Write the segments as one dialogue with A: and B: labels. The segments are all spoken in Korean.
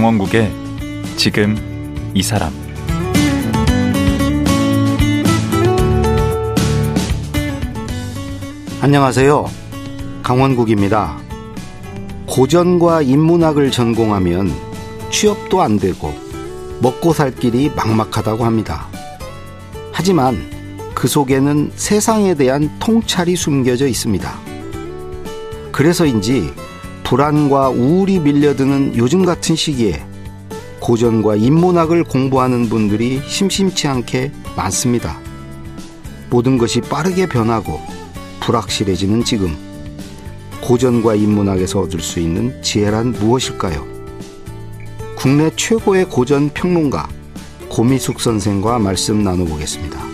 A: 강원국의 지금 이 사람
B: 안녕하세요. 강원국입니다. 고전과 인문학을 전공하면 취업도 안 되고 먹고 살 길이 막막하다고 합니다. 하지만 그 속에는 세상에 대한 통찰이 숨겨져 있습니다. 그래서인지 불안과 우울이 밀려드는 요즘 같은 시기에 고전과 인문학을 공부하는 분들이 심심치 않게 많습니다. 모든 것이 빠르게 변하고 불확실해지는 지금 고전과 인문학에서 얻을 수 있는 지혜란 무엇일까요? 국내 최고의 고전 평론가 고미숙 선생과 말씀 나눠보겠습니다.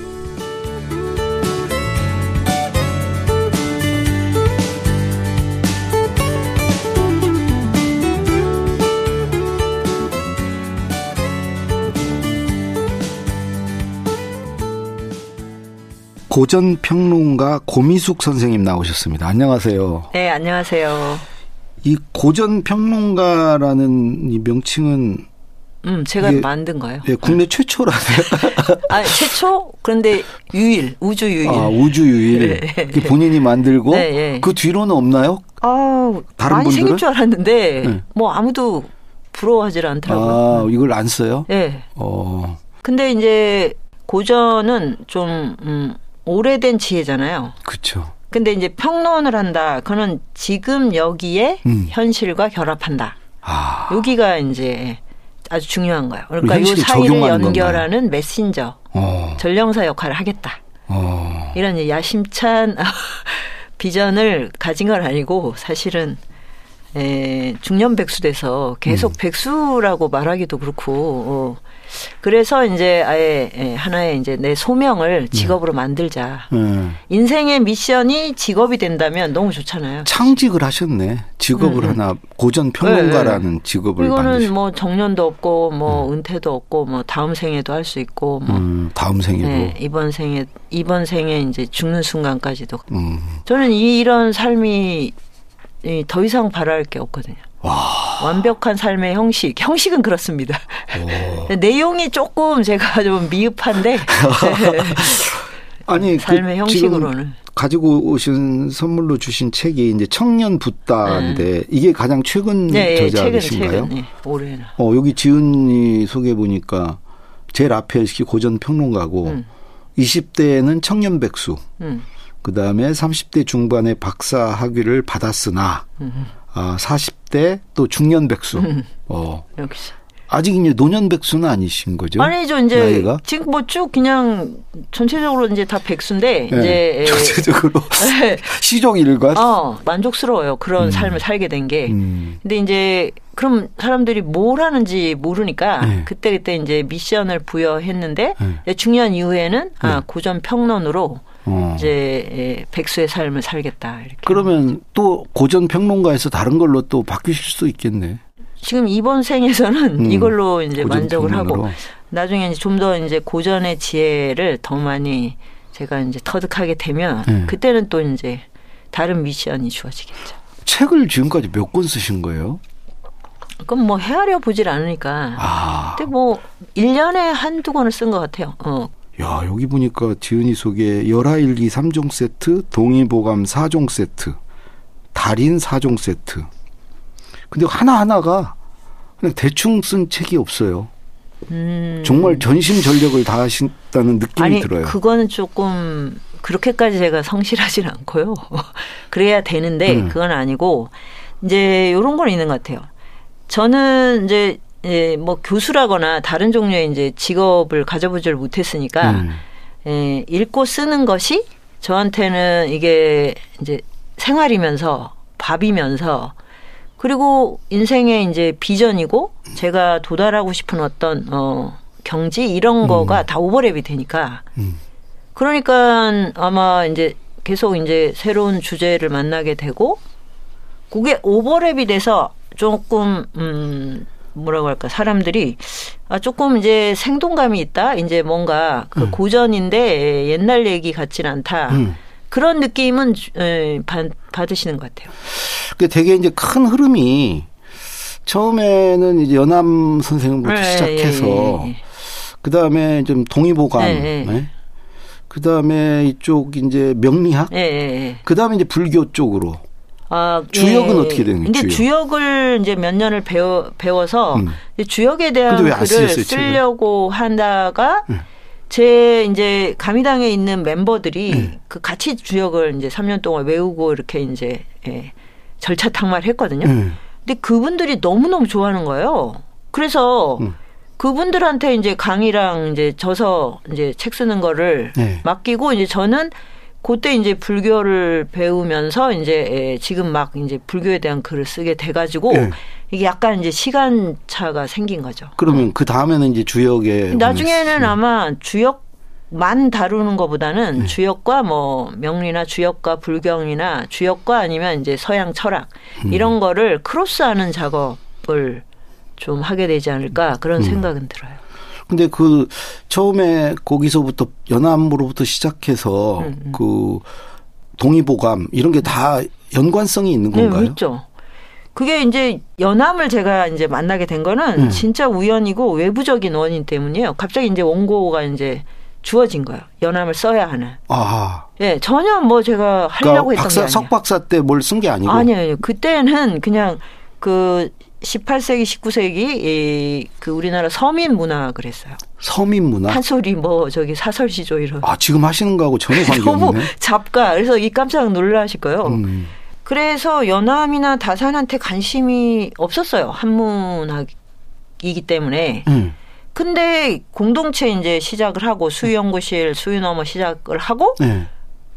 B: 고전 평론가 고미숙 선생님 나오셨습니다. 안녕하세요.
C: 네, 안녕하세요.
B: 이 고전 평론가라는 이 명칭은
C: 음, 제가 만든 거예요.
B: 예, 국내 최초라세요?
C: 아, 최초? 그런데 유일, 우주 유일.
B: 아, 우주 유일. 네. 본인이 만들고 네, 네. 그 뒤로는 없나요?
C: 아, 다른 많이 분들은? 생길 줄 알았는데 네. 뭐 아무도 부러워하지 않더라고요.
B: 아, 이걸 안 써요?
C: 네. 어. 근데 이제 고전은 좀 음, 오래된 지혜잖아요.
B: 그렇죠.
C: 근데 이제 평론을 한다. 그는 지금 여기에 음. 현실과 결합한다. 아. 여기가 이제 아주 중요한 거예요. 그러니까 이 사이를 연결하는 건가요? 메신저, 어. 전령사 역할을 하겠다. 어. 이런 야심찬 비전을 가진 건 아니고 사실은 에, 중년 백수 돼서 계속 음. 백수라고 말하기도 그렇고 어, 그래서 이제 아예 예, 하나의 이제 내 소명을 네. 직업으로 네. 만들자. 네. 인생의 미션이 직업이 된다면 너무 좋잖아요.
B: 창직을 하셨네. 직업을 음. 하나 고전 평론가라는 네. 직업을
C: 이거는 만드시. 뭐 정년도 없고 뭐 음. 은퇴도 없고 뭐 다음 생에도 할 수 있고 뭐 음,
B: 다음 생에도
C: 네, 이번 생에 이번 생에 이제 죽는 순간까지도. 음. 저는 이, 이런 삶이 더 이상 바랄 게 없거든요. 와. 완벽한 삶의 형식. 형식은 그렇습니다. 내용이 조금 제가 좀 미흡한데.
B: 아니, 그 삶의 그 형식으로는. 가지고 오신 선물로 주신 책이 이제 청년 붓다인데 네. 이게 가장 최근 네? 최근,
C: 최근, 네, 올해는.
B: 어, 여기 지은이 소개 보니까 제일 앞에 고전 평론가고 음. 20대에는 청년 백수. 음. 그다음에 30대 중반에 박사 학위를 받았으나 음. 아, 40 대 또 중년 백수. 음. 어. 역시. 아직 이제 노년 백수는 아니신 거죠?
C: 아니죠. 이제 나이가? 지금 뭐 쭉 그냥 전체적으로 이제 다 백수인데 네. 이제
B: 전체적으로 네. 시종 일관.
C: 어, 만족스러워요. 그런 음. 삶을 살게 된 게. 음. 근데 이제 그럼 사람들이 뭘 하는지 모르니까 네. 그때 그때 이제 미션을 부여했는데 네. 중요한 이후에는 아, 네. 고전 평론으로 어. 이제 예, 백수의 삶을 살겠다 이렇게.
B: 그러면 또 고전 평론가에서 다른 걸로 또 바뀌실 수 있겠네.
C: 지금 이번 생에서는 음, 이걸로 이제 만족을 평론으로. 하고 나중에 이제 좀 더 이제 고전의 지혜를 더 많이 제가 이제 터득하게 되면 네. 그때는 또 이제 다른 미션이 주어지겠죠.
B: 책을 지금까지 몇 권 쓰신 거예요?
C: 그럼 뭐 헤아려 보질 않으니까. 아. 근데 뭐 1년에 한두 권을 쓴 것 같아요. 어.
B: 야, 여기 보니까 지은이 속에 열하일기 3종 세트, 동의보감 4종 세트, 달인 4종 세트. 근데 하나하나가 그냥 대충 쓴 책이 없어요. 음. 정말 전심 전력을 다하신다는 느낌이
C: 아니,
B: 들어요.
C: 그거는 조금 그렇게까지 제가 성실하지는 않고요. 그래야 되는데 음. 그건 아니고 이제 요런 건 있는 것 같아요. 저는 이제 예, 뭐 교수라거나 다른 종류의 이제 직업을 가져보지를 못했으니까 음. 예, 읽고 쓰는 것이 저한테는 이게 이제 생활이면서 밥이면서 그리고 인생의 이제 비전이고 제가 도달하고 싶은 어떤 어 경지 이런 음. 거가 다 오버랩이 되니까 음. 그러니까 아마 이제 계속 이제 새로운 주제를 만나게 되고 그게 오버랩이 돼서 조금 음 뭐라고 할까 사람들이 아 조금 이제 생동감이 있다 이제 뭔가 그 음. 고전인데 옛날 얘기 같진 않다 음. 그런 느낌은 받, 받으시는 것 같아요.
B: 그 되게 이제 큰 흐름이 처음에는 이제 연암 선생님부터 네, 시작해서 예, 예. 그 다음에 좀 동의보감, 네, 네. 그 다음에 이쪽 이제 명리학, 그 다음에 이제 불교 쪽으로. 아, 주역은 어떻게 되는 거예요?
C: 근데 주역? 을 이제 몇 년을 배워 배워서 음. 주역에 대한 글을 쓰셨어요, 쓰려고 책을? 한다가 음. 제 이제 가미당에 있는 멤버들이 음. 그 같이 주역을 이제 3년 동안 외우고 이렇게 이제 예, 절차 탕말 했거든요. 근데 그분들이 너무 너무 좋아하는 거예요. 그래서 음. 그분들한테 이제 강의랑 이제 져서 이제 책 쓰는 거를 네. 맡기고 이제 저는 그때 이제 불교를 배우면서 이제 예, 지금 막 이제 불교에 대한 글을 쓰게 돼가지고 네. 이게 약간 이제 시간 차가 생긴 거죠.
B: 그러면 그 다음에는 이제 주역에
C: 나중에는 아마 주역 만 다루는 것보다는 네. 주역과 뭐 명리나 주역과 불경이나 주역과 아니면 이제 서양 철학 음. 이런 거를 크로스하는 작업을 좀 하게 되지 않을까 그런 음. 생각은 들어요.
B: 근데 그 처음에 거기서부터 연암으로부터 시작해서 음, 음. 그 동의보감 이런 게 다 연관성이 있는 네, 건가요?
C: 네, 있죠. 그게 이제 연암을 제가 이제 만나게 된 거는 음. 진짜 우연이고 외부적인 원인 때문이에요. 갑자기 이제 원고가 이제 주어진 거예요. 연암을 써야 하는. 아. 예, 전혀 뭐 제가 하려고 그러니까 했던 박사, 게 아니에요.
B: 석박사 때 뭘 쓴 게 아니고.
C: 아니에요. 그때는 그냥 그 18세기, 19세기 이, 그 우리나라 서민 문학을 했어요.
B: 서민 문학?
C: 한소리 뭐 저기 사설 시조 이런.
B: 아 지금 하시는 거하고 전혀 관계 없네. 너무
C: 잡가. 그래서 이 깜짝 놀라실 거예요. 음. 그래서 연암이나 다산한테 관심이 없었어요. 한문학이기 때문에. 음. 근데 공동체 이제 시작을 하고 수연구실 수유너머 시작을 하고 네.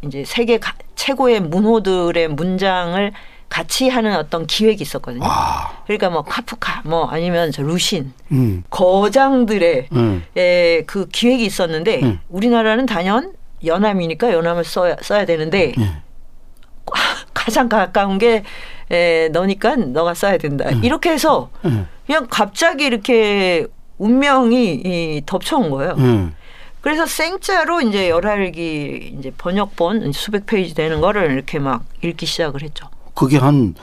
C: 이제 세계 최고의 문호들의 문장을 같이 하는 어떤 기획이 있었거든요. 와. 그러니까 뭐 카프카 뭐 아니면 저 루신 음. 거장들의 음. 에, 그 기획이 있었는데 음. 우리나라는 단연 연암이니까 연암을 써야 써야 되는데 음. 가장 가까운 게 에, 너니까 너가 써야 된다. 음. 이렇게 해서 음. 그냥 갑자기 이렇게 운명이 이 덮쳐온 거예요. 음. 그래서 생짜로 이제 열알기 이제 번역본 수백 페이지 되는 거를 이렇게 막 읽기 시작을 했죠.
B: 그게 한한두권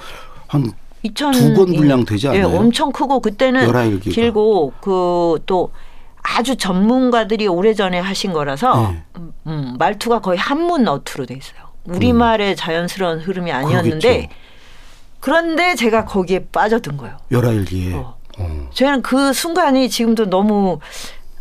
B: 분량 되지 않아요?
C: 예, 엄청 크고 그때는 열알기가. 길고 그 또 아주 전문가들이 오래전에 하신 거라서 네. 음, 말투가 거의 한문 어투로 돼 있어요. 우리말의 음. 자연스러운 흐름이 아니었는데 그러겠죠. 그런데 제가 거기에 빠져든 거예요.
B: 열알기에. 어.
C: 음. 저는 그 순간이 지금도 너무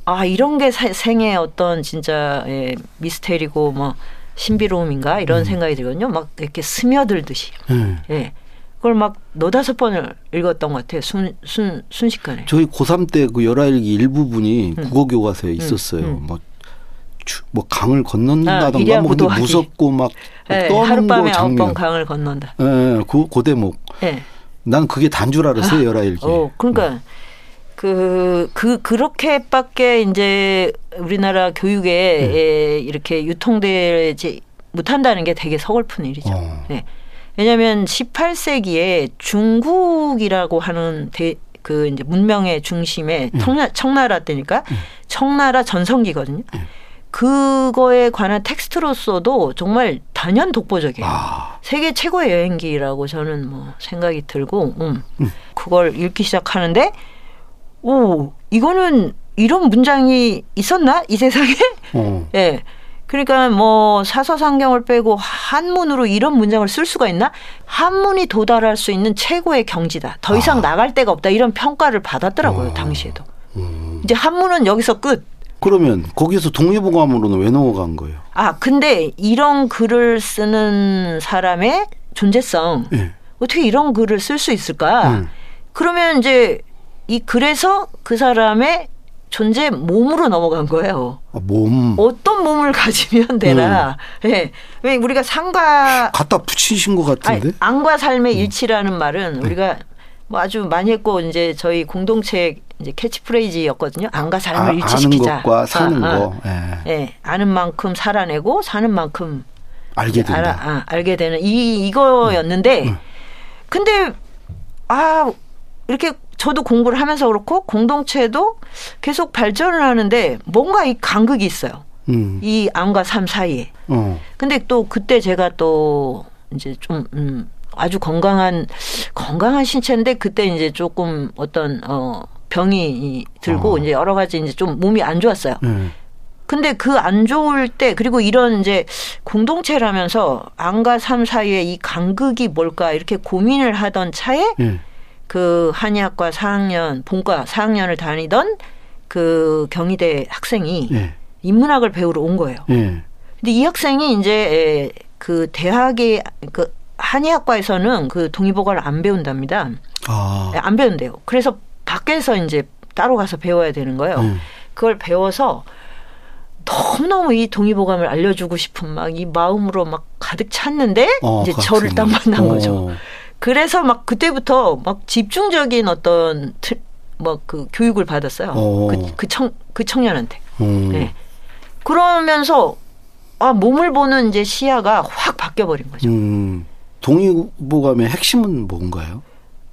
C: 아 이런 게 생의 어떤 진짜 예, 미스테리고 뭐 신비로움인가 이런 음. 생각이 들거든요. 막 이렇게 스며들듯이. 음. 예. 그걸 막 너다섯 번을 읽었던 것 같아요. 순, 순, 순식간에.
B: 저희 고3 때 그 열아일기 일부분이 음. 국어 교과서에 음. 있었어요. 음. 뭐, 뭐 강을 건넌다던가 아, 뭐 근데 무섭고 막
C: 네, 하룻밤에 아홉 번 강을 건넌다.
B: 예, 네, 그, 그 대목. 네. 난 그게 단 줄 알았어요, 아, 열아일기.
C: 어, 그러니까 그, 그, 그렇게밖에 이제 우리나라 교육에 네. 이렇게 유통되지 못한다는 게 되게 서글픈 일이죠. 어. 네. 왜냐하면 18세기에 중국이라고 하는 대, 그 이제 문명의 중심에 음. 청나, 청나라 때니까 음. 청나라 전성기거든요. 음. 그거에 관한 텍스트로서도 정말 단연 독보적이에요. 아. 세계 최고의 여행기라고 저는 뭐 생각이 들고, 음, 음. 그걸 읽기 시작하는데, 오, 이거는 이런 문장이 있었나? 이 세상에? 어. 예. 네. 그러니까 뭐 사서상경을 빼고 한문으로 이런 문장을 쓸 수가 있나? 한문이 도달할 수 있는 최고의 경지다. 더 이상 아. 나갈 데가 없다. 이런 평가를 받았더라고요, 어. 당시에도. 음. 이제 한문은 여기서 끝.
B: 그러면 거기서 동의보감으로는 왜 넘어간 거예요?
C: 아, 근데 이런 글을 쓰는 사람의 존재성. 네. 어떻게 이런 글을 쓸 수 있을까? 음. 그러면 이제 이 글에서 그 사람의 존재 몸으로 넘어간 거예요.
B: 아, 몸.
C: 어떤 몸을 가지면 되나. 음. 네. 왜 우리가 상과
B: 갖다 붙이신 것 같은데. 아니,
C: 안과 삶의 음. 일치라는 말은 우리가 뭐 아주 많이 했고 이제 저희 공동체 이제 캐치프레이즈였거든요. 안과 삶을 아, 일치시키자.
B: 아는 것과 사는 아, 거.
C: 예. 네. 아는 만큼 살아내고 사는 만큼
B: 알게 된다. 알아,
C: 아, 알게 되는 이 이거였는데 음. 음. 근데 아 이렇게 저도 공부를 하면서 그렇고 공동체도 계속 발전을 하는데 뭔가 이 간극이 있어요. 음. 이 안과 삶 사이에. 어. 근데 또 그때 제가 또 이제 좀 음, 아주 건강한 건강한 신체인데 그때 이제 조금 어떤 어 병이 들고 어. 이제 여러 가지 이제 좀 몸이 안 좋았어요. 네. 근데 그 안 좋을 때 그리고 이런 이제 공동체라면서 안과 삶 사이에 이 간극이 뭘까 이렇게 고민을 하던 차에 네. 그 한의학과 4학년 본과 4학년을 다니던 그 경희대 학생이 네. 인문학을 배우러 온 거예요. 네. 근데 이 학생이 이제 그 대학의 그 한의학과에서는 그 동의보감을 안 배운답니다. 아. 네, 안 배운대요. 그래서 밖에서 이제 따로 가서 배워야 되는 거예요. 음. 그걸 배워서 너무너무 이 동의보감을 알려주고 싶은 막 이 마음으로 막 가득 찼는데 어, 이제 저를 딱 만난 어. 거죠. 그래서 막 그때부터 막 집중적인 어떤 뭐 그 교육을 받았어요. 어. 그, 그 청, 그 청년한테. 음. 네. 그러면서 아, 몸을 보는 이제 시야가 확 바뀌어 버린 거죠. 음.
B: 동의보감의 핵심은 뭔가요?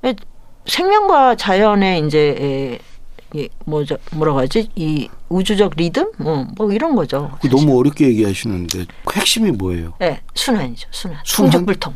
C: 예, 생명과 자연의 이제 예, 뭐죠 뭐라고 하지 이 우주적 리듬 뭐, 뭐 이런 거죠.
B: 너무 어렵게 얘기하시는데 그 핵심이 뭐예요?
C: 네, 순환이죠. 순환. 순환? 통증불통.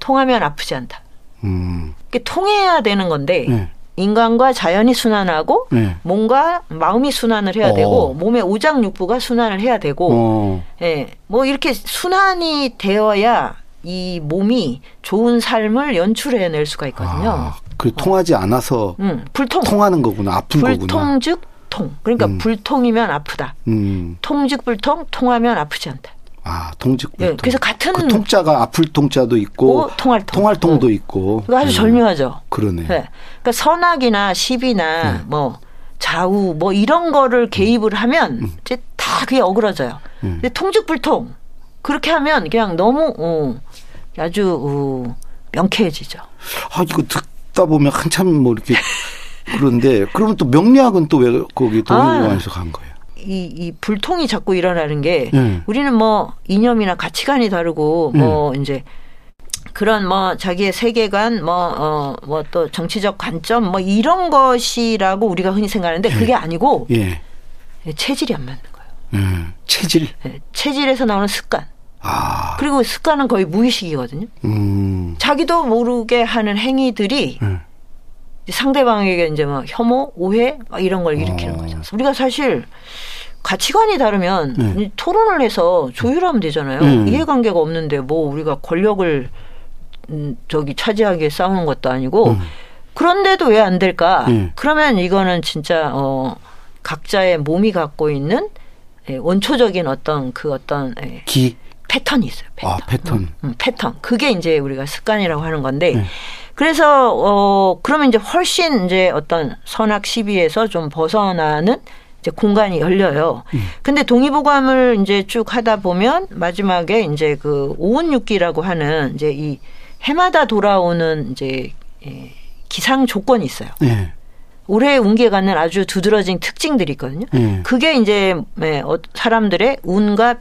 C: 통하면 아프지 않다. 음. 통해야 되는 건데 네. 인간과 자연이 순환하고 네. 몸과 마음이 순환을 해야 어. 되고 몸의 오장육부가 순환을 해야 되고 어. 예. 뭐 이렇게 순환이 되어야 이 몸이 좋은 삶을 연출해낼 수가 있거든요. 아,
B: 그 통하지 않아서 음, 불통 통하는 거구나 아픈
C: 불통 거구나. 불통즉 통. 그러니까 음. 불통이면 아프다. 음. 통즉 불통 통하면 아프지 않다.
B: 아, 통직불통. 예,
C: 그래서 같은
B: 그 통자가 아플 통자도 있고 오, 통할통. 통할통도 어. 있고.
C: 그 아주 음. 절묘하죠.
B: 그러네. 네.
C: 그러니까 선악이나 시비나 네. 뭐 좌우 뭐 이런 거를 개입을 하면 음. 이제 다 그게 어그러져요. 음. 근데 통직불통 그렇게 하면 그냥 너무 어, 아주 어, 명쾌해지죠.
B: 아 이거 듣다 보면 한참 뭐 이렇게 그런데 그러면 또 명리학은 또 왜 거기 동의관에서 아. 간 거예요?
C: 이, 이 불통이 자꾸 일어나는 게 네. 우리는 뭐 이념이나 가치관이 다르고 뭐 네. 이제 그런 뭐 자기의 세계관 뭐어뭐 또 정치적 관점 뭐 이런 것이라고 우리가 흔히 생각하는데 네. 그게 아니고 예. 체질이 안 맞는 거예요.
B: 음, 체질.
C: 네, 체질에서 나오는 습관. 아. 그리고 습관은 거의 무의식이거든요. 음. 자기도 모르게 하는 행위들이 음. 상대방에게 이제 막 혐오, 오해 이런 걸 일으키는 어. 거죠. 우리가 사실 가치관이 다르면 네. 토론을 해서 조율하면 되잖아요. 음. 이해관계가 없는데 뭐 우리가 권력을 음, 저기 차지하게 싸우는 것도 아니고 음. 그런데도 왜 안 될까? 음. 그러면 이거는 진짜 어 각자의 몸이 갖고 있는 예, 원초적인 어떤 그 어떤
B: 예, 기
C: 패턴이 있어요. 패턴.
B: 아, 패턴. 음,
C: 음, 패턴. 그게 이제 우리가 습관이라고 하는 건데 네. 그래서 어 그러면 이제 훨씬 이제 어떤 선악 시비에서 좀 벗어나는 이제 공간이 열려요. 음. 근데 동의보감을 이제 쭉 하다 보면 마지막에 이제 그 오운육기라고 하는 이제 이 해마다 돌아오는 이제 예, 기상 조건이 있어요. 네. 올해 운기에 갖는 아주 두드러진 특징들이 있거든요. 네. 그게 이제 예, 어, 사람들의 운과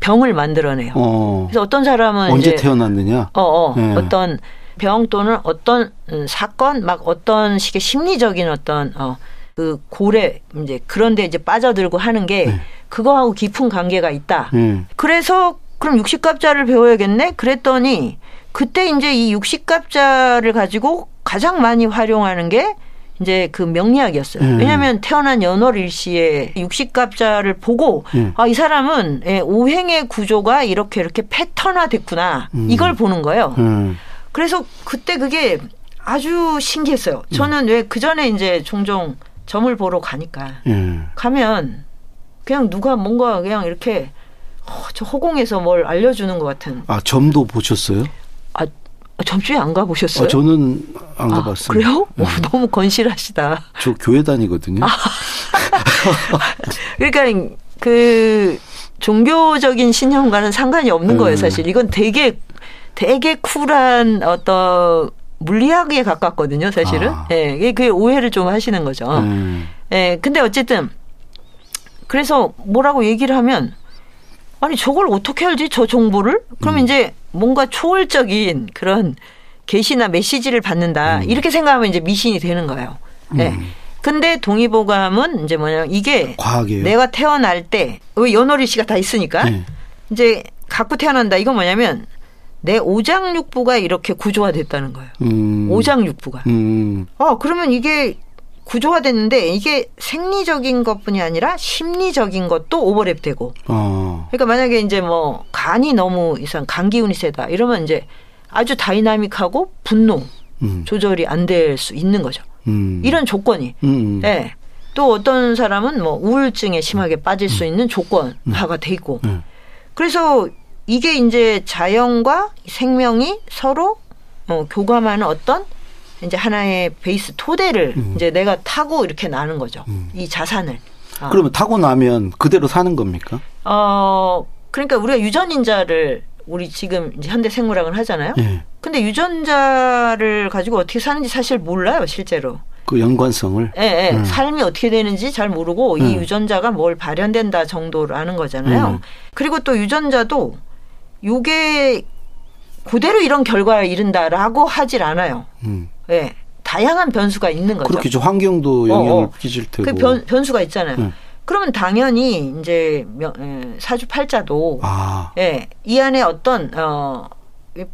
C: 병을 만들어내요. 어. 그래서 어떤 사람은
B: 언제 태어났느냐?
C: 어, 어 네. 어떤 병 또는 어떤 음, 사건 막 어떤 식의 심리적인 어떤 어, 그 고래 이제 그런데 이제 빠져들고 하는 게 네. 그거하고 깊은 관계가 있다. 네. 그래서 그럼 육식갑자를 배워야겠네. 그랬더니 그때 이제 이 육식갑자를 가지고 가장 많이 활용하는 게 이제 그 명리학이었어요. 음. 왜냐하면 태어난 연월 일시에 육식갑자를 보고 음. 아이 사람은 예, 오행의 구조가 이렇게 이렇게 패턴화 됐구나 음. 이걸 보는 거예요. 음. 그래서 그때 그게 아주 신기했어요. 저는 음. 왜그 전에 이제 종종 점을 보러 가니까 음. 가면 그냥 누가 뭔가 그냥 이렇게 어, 저 허공에서 뭘 알려주는 것 같은.
B: 아 점도 보셨어요?
C: 아 점주에 안 가보셨어요? 아,
B: 저는 안 아, 가봤어요.
C: 그래요? 네. 오, 너무 건실하시다.
B: 저 교회 다니거든요. 아.
C: 그러니까 그 종교적인 신념과는 상관이 없는 거예요, 사실. 이건 되게 되게 쿨한 어떤 물리학에 가깝거든요, 사실은. 아. 예, 아. 그 오해를 좀 하시는 거죠. 음. 예, 근데 어쨌든 그래서 뭐라고 얘기를 하면 아니 저걸 어떻게 알지 저 정보를? 그럼 음. 이제 뭔가 초월적인 그런 게시나 메시지를 받는다 음. 이렇게 생각하면 이제 미신이 되는 거예요. 예. 음. 근데 동의보감은 이제 뭐냐면 이게
B: 과학이에요.
C: 내가 태어날 때 왜 연월일 씨가 다 있으니까 네. 이제 갖고 태어난다 이건 뭐냐면 내 오장육부가 이렇게 구조화 됐다는 거예요. 음. 오장육부가. 음. 어 그러면 이게 구조화 됐는데 이게 생리적인 것뿐이 아니라 심리적인 것도 오버랩 되고. 어. 그러니까 만약에 이제 뭐 간이 너무 이상 간 기운이 세다 이러면 이제 아주 다이나믹하고 분노 음. 조절이 안 될 수 있는 거죠. 음. 이런 조건이. 음. 예. 네. 또 어떤 사람은 뭐 우울증에 심하게 빠질 수 음. 있는 조건화가 돼 있고. 네. 그래서 이게 이제 자연과 생명이 서로 어, 교감하는 어떤 이제 하나의 베이스 토대를 음. 이제 내가 타고 이렇게 나는 거죠. 음. 이 자산을.
B: 어. 그러면 타고 나면 그대로 사는 겁니까?
C: 어, 그러니까 우리가 유전인자를 우리 지금 이제 현대 생물학을 하잖아요. 네. 근데 유전자를 가지고 어떻게 사는지 사실 몰라요, 실제로.
B: 그 연관성을.
C: 예, 예. 음. 삶이 어떻게 되는지 잘 모르고 음. 이 유전자가 뭘 발현된다 정도로 아는 거잖아요. 음. 그리고 또 유전자도 요게 그대로 이런 결과를 이른다라고 하질 않아요. 음. 예. 다양한 변수가 있는 거죠.
B: 그렇겠죠. 환경도 영향을 어, 어. 끼칠 테고.
C: 그 변, 변수가 있잖아요. 네. 그러면 당연히 이제 사주팔자도 아. 예, 이 안에 어떤 어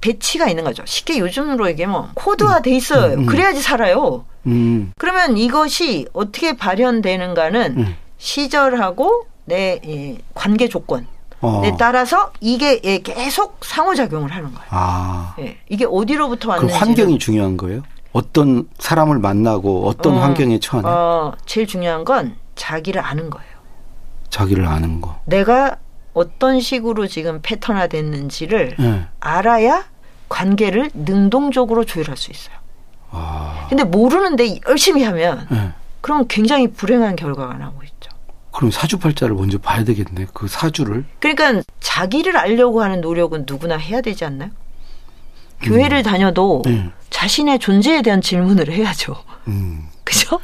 C: 배치가 있는 거죠. 쉽게 요즘으로 얘기하면 코드화 돼 있어요. 음, 음. 그래야지 살아요. 음. 그러면 이것이 어떻게 발현되는가는 음. 시절하고 내 예, 관계 조건 어. 에 따라서 이게 예, 계속 상호작용을 하는 거예요. 아. 예, 이게 어디로부터 왔는지.
B: 환경이 중요한 거예요? 어떤 사람을 만나고 어떤 어, 환경에 처하냐? 어,
C: 제일 중요한 건 자기를 아는 거예요.
B: 자기를 아는 거.
C: 내가 어떤 식으로 지금 패턴화 됐는지를 네. 알아야 관계를 능동적으로 조율할 수 있어요. 아. 근데 모르는데 열심히 하면 네. 그럼 굉장히 불행한 결과가 나오고 있죠.
B: 그럼 사주팔자를 먼저 봐야 되겠네. 그 사주를.
C: 그러니까 자기를 알려고 하는 노력은 누구나 해야 되지 않나요? 교회를 음. 다녀도 네. 자신의 존재에 대한 질문을 해야죠. 음. 그죠?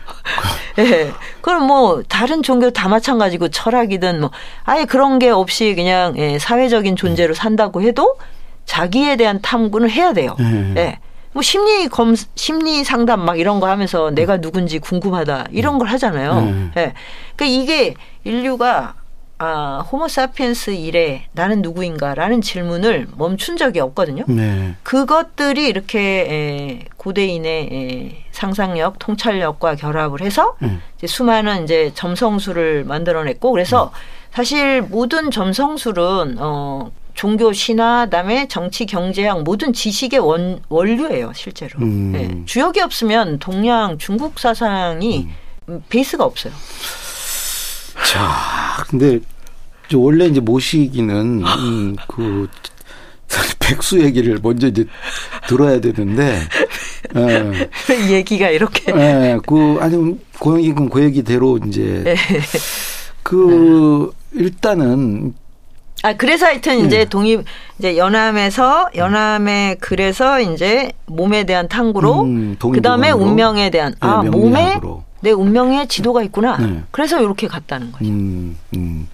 C: 예. 네. 그럼 뭐 다른 종교 다 마찬가지고 철학이든 뭐 아예 그런 게 없이 그냥 예, 사회적인 존재로 산다고 해도 자기에 대한 탐구는 해야 돼요. 예. 예. 뭐 심리 검 심리 상담 막 이런 거 하면서 내가 누군지 궁금하다 이런 걸 하잖아요. 예. 네. 그러니까 이게 인류가 아, 호모사피엔스 이래 나는 누구인가라는 질문을 멈춘 적이 없거든요. 네. 그것들이 이렇게 에, 고대인의 에, 상상력, 통찰력과 결합을 해서 음. 이제 수많은 이제 점성술을 만들어냈고 그래서 음. 사실 모든 점성술은 어 종교 신화 그다음에 정치 경제학 모든 지식의 원 원류예요 실제로 음. 네. 주역이 없으면 동양 중국 사상이 음. 베이스가 없어요.
B: 자, 근데 원래 이제 모시기는 음, 그 백수 얘기를 먼저 이제 들어야 되는데
C: 예. 얘기가 이렇게
B: 예, 그 아니 고영이 군 그 얘기대로 이제 네. 그 일단은
C: 아 그래서 하여튼 네. 이제 독립 이제 연암에서 연암에 그래서 이제 몸에 대한 탕구로 음, 그다음에 운명에 대한 네, 아 몸에 내 운명의 지도가 있구나. 네. 그래서 이렇게 갔다는 거죠. 음, 음.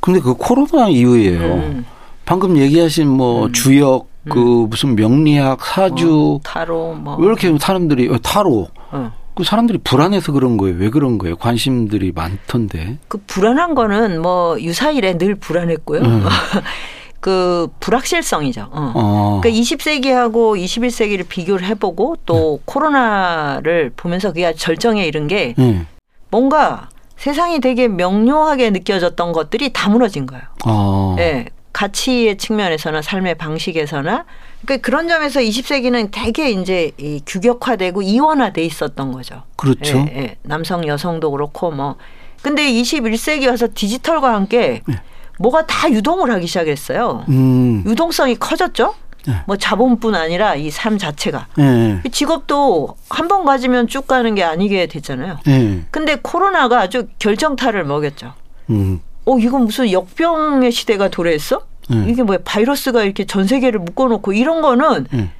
B: 근데 그 코로나 이후에요. 음. 방금 얘기하신 뭐 음. 주역 그 음. 무슨 명리학 사주
C: 어, 타로 뭐.
B: 왜 이렇게 사람들이 어, 타로 어. 그 사람들이 불안해서 그런 거예요. 왜 그런 거예요? 관심들이 많던데.
C: 그 불안한 거는 뭐 유사일에 늘 불안했고요. 음. 그 불확실성이죠. 어. 어. 그러니까 20세기하고 21세기를 비교를 해보고 또 네. 코로나를 보면서 그게 절정에 이른 게 네. 뭔가 세상이 되게 명료하게 느껴졌던 것들이 다 무너진 거예요. 어. 네. 가치의 측면에서나 삶의 방식에서나 그러니까 그런 점에서 20세기는 되게 이제 이 규격화되고 이원화돼 있었던 거죠.
B: 그렇죠. 예,
C: 예. 남성 여성도 그렇고 뭐 근데 21세기 와서 디지털과 함께 예. 뭐가 다 유동을 하기 시작했어요. 음. 유동성이 커졌죠. 네. 뭐 자본뿐 아니라 이 삶 자체가 네. 직업도 한 번 가지면 쭉 가는 게 아니게 됐잖아요. 네. 근데 코로나가 아주 결정타를 먹였죠. 음. 어 이건 무슨 역병의 시대가 도래했어? 네. 이게 뭐야 바이러스가 이렇게 전 세계를 묶어놓고 이런 거는 네.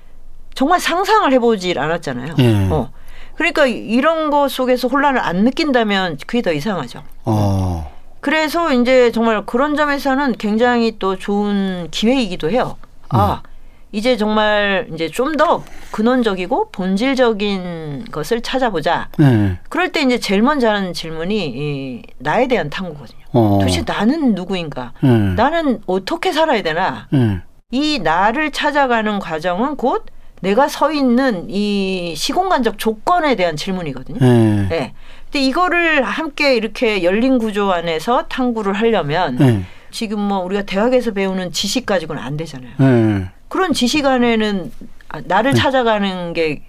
C: 정말 상상을 해보질 않았잖아요. 네. 어. 그러니까 이런 거 속에서 혼란을 안 느낀다면 그게 더 이상하죠. 어. 그래서 이제 정말 그런 점에서는 굉장히 또 좋은 기회이기도 해요. 아, 음. 이제 정말 이제 좀 더 근원적이고 본질적인 것을 찾아보자. 네. 그럴 때 이제 제일 먼저 하는 질문이 이 나에 대한 탐구거든요. 어. 도대체 나는 누구인가? 네. 나는 어떻게 살아야 되나? 네. 이 나를 찾아가는 과정은 곧 내가 서 있는 이 시공간적 조건에 대한 질문이거든요. 네. 네. 근데 이거를 함께 이렇게 열린 구조 안에서 탐구를 하려면 네. 지금 뭐 우리가 대학에서 배우는 지식 가지고는 안 되잖아요. 네. 그런 지식 안에는 아, 나를 네. 찾아가는 게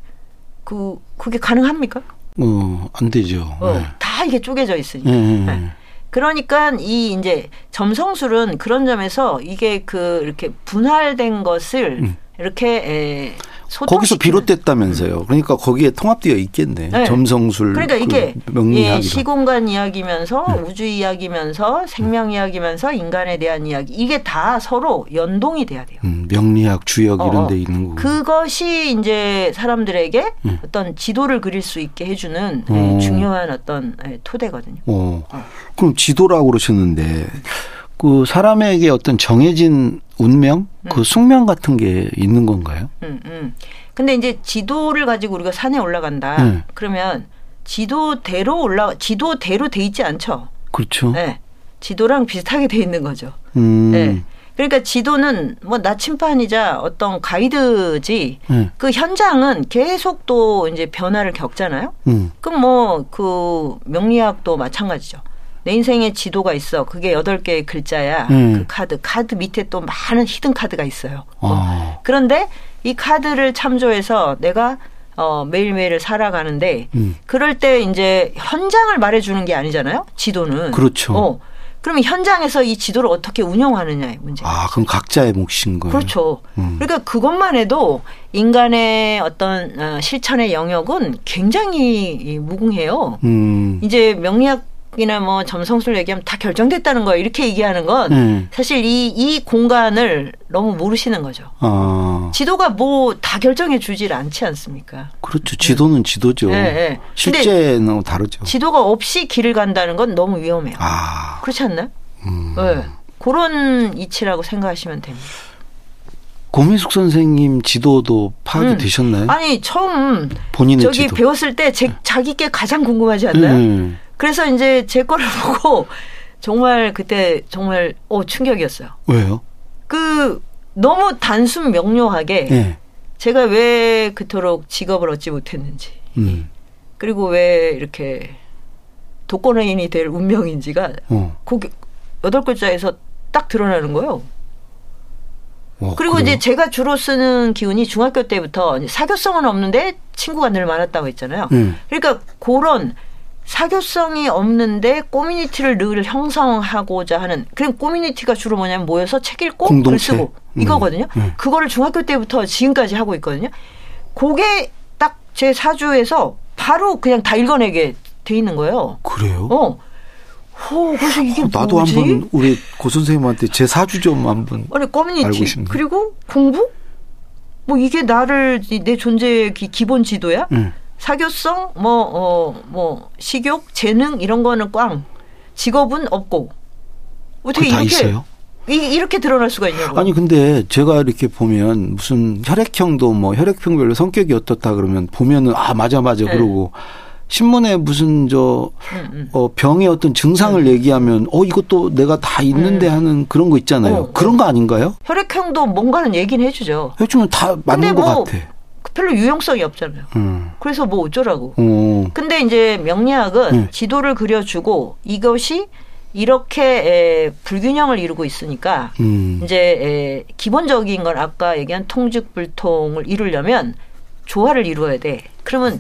C: 그 그게 가능합니까?
B: 어, 안 되죠. 어,
C: 네. 다 이게 쪼개져 있으니까. 네. 그러니까 이 이제 점성술은 그런 점에서 이게 그 이렇게 분할된 것을 음. 이렇게 에
B: 거기서 비롯됐다면서요. 그러니까 거기에 통합되어 있겠네. 네. 점성술.
C: 그러니까 이게 그 예, 시공간 이야기면서 네. 우주 이야기면서 생명 이야기면서 인간에 대한 이야기 이게 다 서로 연동이 돼야 돼요. 음,
B: 명리학, 주역 이런 어, 데 있는 거.
C: 그것이 이제 사람들에게 음. 어떤 지도를 그릴 수 있게 해주는 어. 중요한 어떤 예, 토대거든요. 어.
B: 어. 그럼 지도라고 그러셨는데 그 사람에게 어떤 정해진 운명, 그 음. 그 숙명 같은 게 있는 건가요? 음,
C: 음. 근데 이제 지도를 가지고 우리가 산에 올라간다. 음. 그러면 지도대로 올라 지도대로 돼 있지 않죠.
B: 그렇죠.
C: 네. 지도랑 비슷하게 돼 있는 거죠. 음. 네. 그러니까 지도는 뭐 나침판이자 어떤 가이드지 음. 그 현장은 계속 또 이제 변화를 겪잖아요. 음. 그럼 뭐 그 명리학도 마찬가지죠. 내 인생에 지도가 있어. 그게 여덟 개의 글자야. 음. 그 카드. 카드 밑에 또 많은 히든 카드가 있어요. 어. 그런데 이 카드를 참조해서 내가 어, 매일매일을 살아가는데 음. 그럴 때 이제 현장을 말해주는 게 아니잖아요. 지도는.
B: 그렇죠. 어.
C: 그러면 현장에서 이 지도를 어떻게 운영하느냐의 문제.
B: 아, 그럼 각자의 몫인 거예요.
C: 그렇죠. 음. 그러니까 그것만 해도 인간의 어떤 어, 실천의 영역은 굉장히 무궁해요. 음. 이제 명리학 이나 뭐 점성술 얘기하면 다 결정됐다는 거예요. 이렇게 얘기하는 건 음. 사실 이, 이 공간을 너무 모르시는 거죠. 아. 지도가 뭐 다 결정해 주질 않지 않습니까?
B: 그렇죠. 지도는 지도죠. 네, 네. 실제는 다르죠.
C: 지도가 없이 길을 간다는 건 너무 위험해요. 아. 그렇지 않나요? 음. 네. 그런 이치라고 생각하시면 됩니다.
B: 고민숙 선생님 지도도 파악이 음. 되셨나요?
C: 아니 처음 본인의 저기 지도. 배웠을 때 제, 자기께 가장 궁금하지 않나요? 음. 그래서 이제 제 거를 보고 정말 그때 정말 어 충격이었어요.
B: 왜요?
C: 그 너무 단순 명료하게 네. 제가 왜 그토록 직업을 얻지 못했는지 음. 그리고 왜 이렇게 독거노인이 될 운명인지가 어. 그 여덟 글자에서 딱 드러나는 거예요. 어, 그리고 그래요? 이제 제가 주로 쓰는 기운이 중학교 때부터 사교성은 없는데 친구가 늘 많았다고 했잖아요. 음. 그러니까 그런 사교성이 없는데 꼬미니티를 늘 형성하고자 하는 그럼 꼬미니티가 주로 뭐냐면 모여서 책 읽고 공동체. 글 쓰고 음. 이거거든요. 음. 그거를 중학교 때부터 지금까지 하고 있거든요. 그게 딱 제 사주에서 바로 그냥 다 읽어내게 돼 있는 거예요.
B: 그래요?
C: 어. 호, 그래서 이게 어,
B: 나도
C: 뭐지?
B: 한번 우리 고 선생님한테 제 사주 좀 한번 아니 꼬미니티
C: 그리고 공부 뭐 이게 나를 내 존재의 기 본 지도야? 음. 사교성, 뭐, 어, 뭐, 식욕, 재능, 이런 거는 꽝. 직업은 없고. 어떻게 이렇게. 있어요? 이, 이렇게 드러날 수가 있냐고.
B: 아니, 근데 제가 이렇게 보면 무슨 혈액형도 뭐 혈액형별로 성격이 어떻다 그러면 보면은 아, 맞아, 맞아. 네. 그러고 신문에 무슨 저 음, 음. 어, 병의 어떤 증상을 음. 얘기하면 어 이것도 내가 다 있는데 음. 하는 그런 거 있잖아요. 어, 그런 거 아닌가요?
C: 혈액형도 뭔가는 얘기는 해주죠.
B: 해주면 다 맞는 것뭐 같아.
C: 별로 유용성이 없잖아요. 음. 그래서 뭐 어쩌라고. 음. 근데 이제 명리학은 음. 지도를 그려주고 이것이 이렇게 에, 불균형을 이루고 있으니까 음. 이제 에, 기본적인 건 아까 얘기한 통직불통을 이루려면 조화를 이루어야 돼. 그러면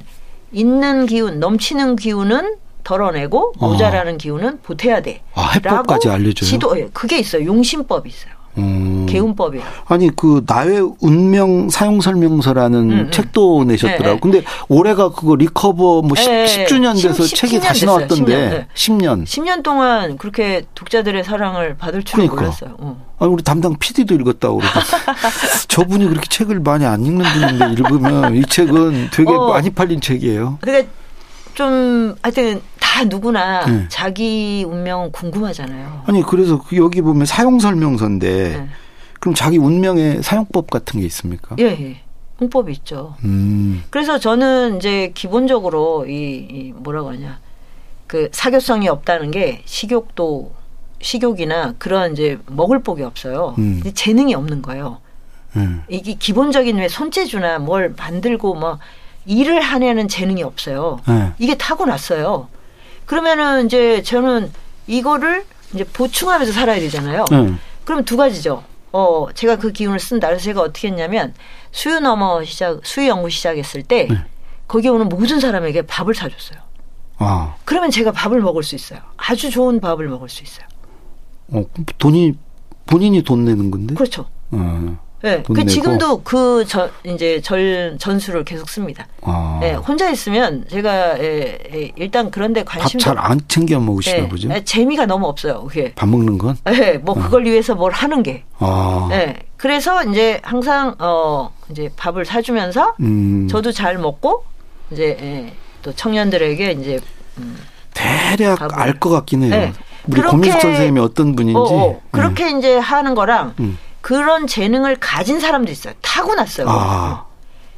C: 있는 기운, 넘치는 기운은 덜어내고 모자라는 아. 기운은 보태야 돼.
B: 아, 해법까지 알려줘요.
C: 지도 예, 그게 있어요. 용심법이 있어요. 음. 개운법이에요.
B: 아니 그 나의 운명 사용 설명서라는 음, 음. 책도 내셨더라고. 네, 근데 올해가 그거 리커버 뭐 네, 10, 주년 돼서 10, 책이 10년 다시 됐어요. 나왔던데 10년, 네. 10년.
C: 10년 동안 그렇게 독자들의 사랑을 받을 줄은 그러니까. 몰랐어요. 어.
B: 아니 우리 담당 PD도 읽었다고 그러고 저분이 그렇게 책을 많이 안 읽는 분인데 읽으면 이 책은 되게 어. 많이 팔린 책이에요.
C: 그러니까 좀 하여튼 다 누구나 네. 자기 운명 궁금하잖아요.
B: 아니 그래서 그 여기 보면 사용 설명서인데 네. 그럼 자기 운명의 사용법 같은 게 있습니까?
C: 예, 예. 홍법이 있죠. 음. 그래서 저는 이제 기본적으로 이, 이 뭐라고 하냐 그 사교성이 없다는 게 식욕도 식욕이나 그런 이제 먹을 복이 없어요. 음. 재능이 없는 거예요.
B: 음.
C: 이게 기본적인 왜 손재주나 뭘 만들고 뭐 일을 하려는 재능이 없어요.
B: 네.
C: 이게 타고났어요. 그러면은 이제 저는 이거를 이제 보충하면서 살아야 되잖아요.
B: 네.
C: 그럼 두 가지죠. 어, 제가 그 기운을 쓴다. 그래서 제가 어떻게 했냐면 수유 넘어 시작, 수유 연구 시작했을 때
B: 네.
C: 거기에 오는 모든 사람에게 밥을 사줬어요.
B: 아,
C: 그러면 제가 밥을 먹을 수 있어요. 아주 좋은 밥을 먹을 수 있어요.
B: 어, 돈이 본인이 돈 내는 건데.
C: 그렇죠.
B: 어.
C: 네. 돈그
B: 내고.
C: 지금도 그 저, 이제 절, 전수를 계속 씁니다.
B: 아.
C: 네, 혼자 있으면 제가 예, 예, 일단 그런데
B: 밥
C: 관심도
B: 잘안 챙겨 먹으시나
C: 예,
B: 보죠.
C: 예, 재미가 너무 없어요. 그게.
B: 밥 먹는 건.
C: 예, 뭐 그걸 위해서 뭘 하는 게.
B: 아.
C: 예. 그래서 이제 항상 어 이제 밥을 사주면서
B: 음.
C: 저도 잘 먹고 이제 예, 또 청년들에게 이제
B: 대략
C: 밥을.
B: 알것 같긴 해요.
C: 네.
B: 우리
C: 그렇게-
B: 고민숙 선생님이 어떤 분인지.
C: 어, 어, 그렇게 이제 하는 거랑
B: 음.
C: 그런 재능을 가진 사람도 있어요. 타고났어요.
B: 아.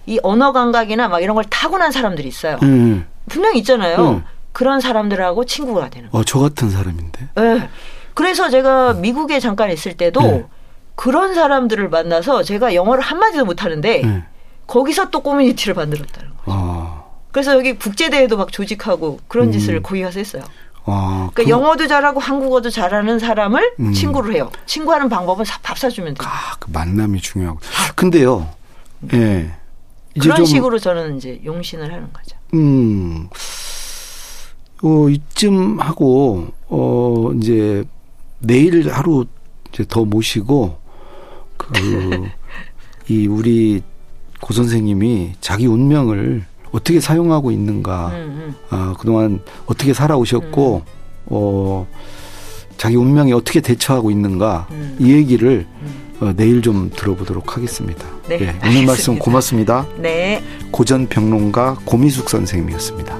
C: 이 언어 감각이나 막 이런 걸 타고난 사람들이 있어요.
B: 음.
C: 분명 히 있잖아요.
B: 음.
C: 그런 사람들하고 친구가 되는 거예요.
B: 어, 저 같은 사람인데.
C: 예. 그래서 제가 미국에 잠깐 있을 때도
B: 네.
C: 그런 사람들을 만나서 제가 영어를 한마디도 못하는데
B: 네.
C: 거기서 또 커뮤니티를 만들었다는 거예요.
B: 아.
C: 그래서 여기 국제대회도 막 조직하고 그런
B: 음.
C: 짓을 거기 가서 했어요.
B: 아.
C: 그러니까
B: 그-
C: 영어도 잘하고 한국어도 잘하는 사람을
B: 음.
C: 친구를 해요. 친구하는 방법은 사- 밥 사주면 돼요.
B: 아, 그 만남이 중요하고. 근데요. 예. 이제
C: 그런
B: 좀
C: 식으로 저는 이제 용신을 하는 거죠.
B: 음. 어, 이쯤 하고 어 이제 내일 하루 이제 더 모시고 그 이 우리 고 선생님이 자기 운명을 어떻게 사용하고 있는가,
C: 음, 음.
B: 아, 그동안 어떻게 살아오셨고, 어, 자기 운명에 어떻게 대처하고 있는가,
C: 음.
B: 이 얘기를 어, 내일 좀 들어보도록 하겠습니다.
C: 네,
B: 예, 오늘
C: 알겠습니다.
B: 말씀 고맙습니다.
C: 네.
B: 고전 평론가 고미숙 선생님이었습니다.